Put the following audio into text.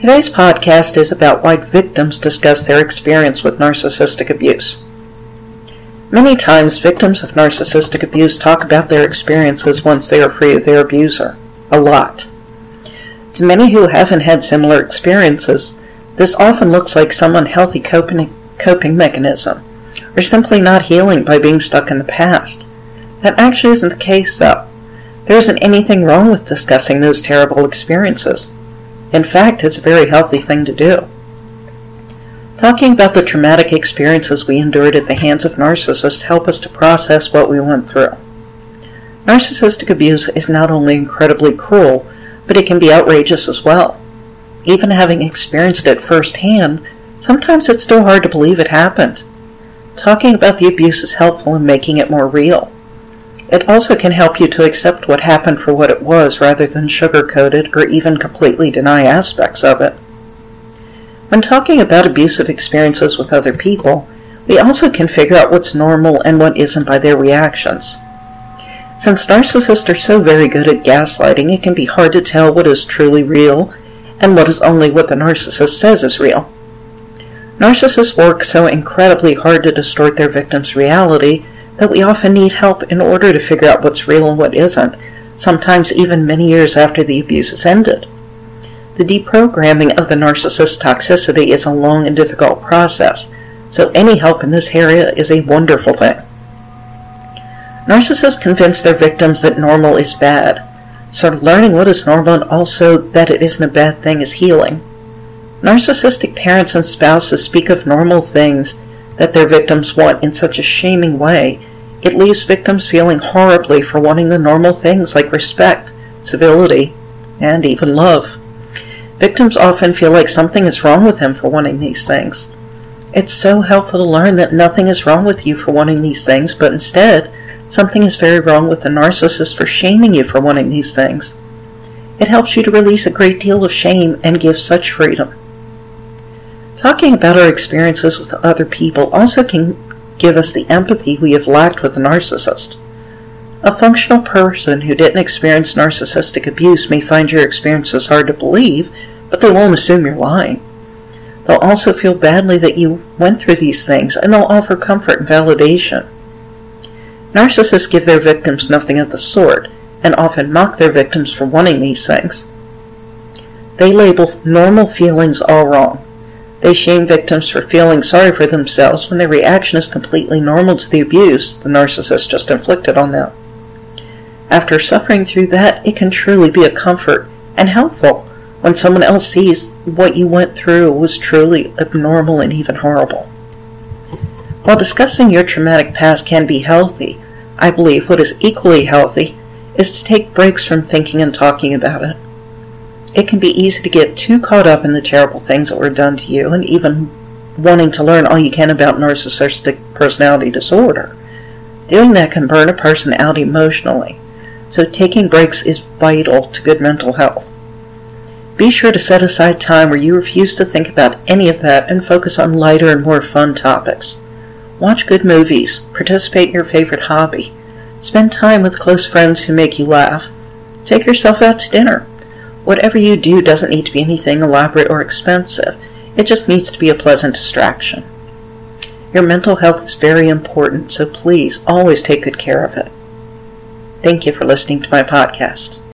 Today's podcast is about why victims discuss their experience with narcissistic abuse. Many times, victims of narcissistic abuse talk about their experiences once they are free of their abuser. A lot. To many who haven't had similar experiences, this often looks like some unhealthy coping, coping mechanism, or simply not healing by being stuck in the past. That actually isn't the case, though. There isn't anything wrong with discussing those terrible experiences. In fact, it's a very healthy thing to do. Talking about the traumatic experiences we endured at the hands of narcissists help us to process what we went through. Narcissistic abuse is not only incredibly cruel, but it can be outrageous as well. Even having experienced it firsthand, sometimes it's still hard to believe it happened. Talking about the abuse is helpful in making it more real. It also can help you to accept what happened for what it was rather than sugarcoat it or even completely deny aspects of it. When talking about abusive experiences with other people, we also can figure out what's normal and what isn't by their reactions. Since narcissists are so very good at gaslighting, it can be hard to tell what is truly real and what is only what the narcissist says is real. Narcissists work so incredibly hard to distort their victim's reality that we often need help in order to figure out what's real and what isn't, sometimes even many years after the abuse has ended. The deprogramming of the narcissist's toxicity is a long and difficult process, so any help in this area is a wonderful thing. Narcissists convince their victims that normal is bad, so learning what is normal and also that it isn't a bad thing is healing. Narcissistic parents and spouses speak of normal things that their victims want in such a shaming way, it leaves victims feeling horribly for wanting the normal things like respect, civility, and even love. Victims often feel like something is wrong with them for wanting these things. It's so helpful to learn that nothing is wrong with you for wanting these things, but instead, something is very wrong with the narcissist for shaming you for wanting these things. It helps you to release a great deal of shame and give such freedom. Talking about our experiences with other people also can give us the empathy we have lacked with a narcissist. A functional person who didn't experience narcissistic abuse may find your experiences hard to believe, but they won't assume you're lying. They'll also feel badly that you went through these things, and they'll offer comfort and validation. Narcissists give their victims nothing of the sort, and often mock their victims for wanting these things. They label normal feelings all wrong. They shame victims for feeling sorry for themselves when their reaction is completely normal to the abuse the narcissist just inflicted on them. After suffering through that, it can truly be a comfort and helpful when someone else sees what you went through was truly abnormal and even horrible. While discussing your traumatic past can be healthy, I believe what is equally healthy is to take breaks from thinking and talking about it. It can be easy to get too caught up in the terrible things that were done to you and even wanting to learn all you can about narcissistic personality disorder. Doing that can burn a person out emotionally, so taking breaks is vital to good mental health. Be sure to set aside time where you refuse to think about any of that and focus on lighter and more fun topics. Watch good movies, participate in your favorite hobby, spend time with close friends who make you laugh, take yourself out to dinner, Whatever you do doesn't need to be anything elaborate or expensive. It just needs to be a pleasant distraction. Your mental health is very important, so please always take good care of it. Thank you for listening to my podcast.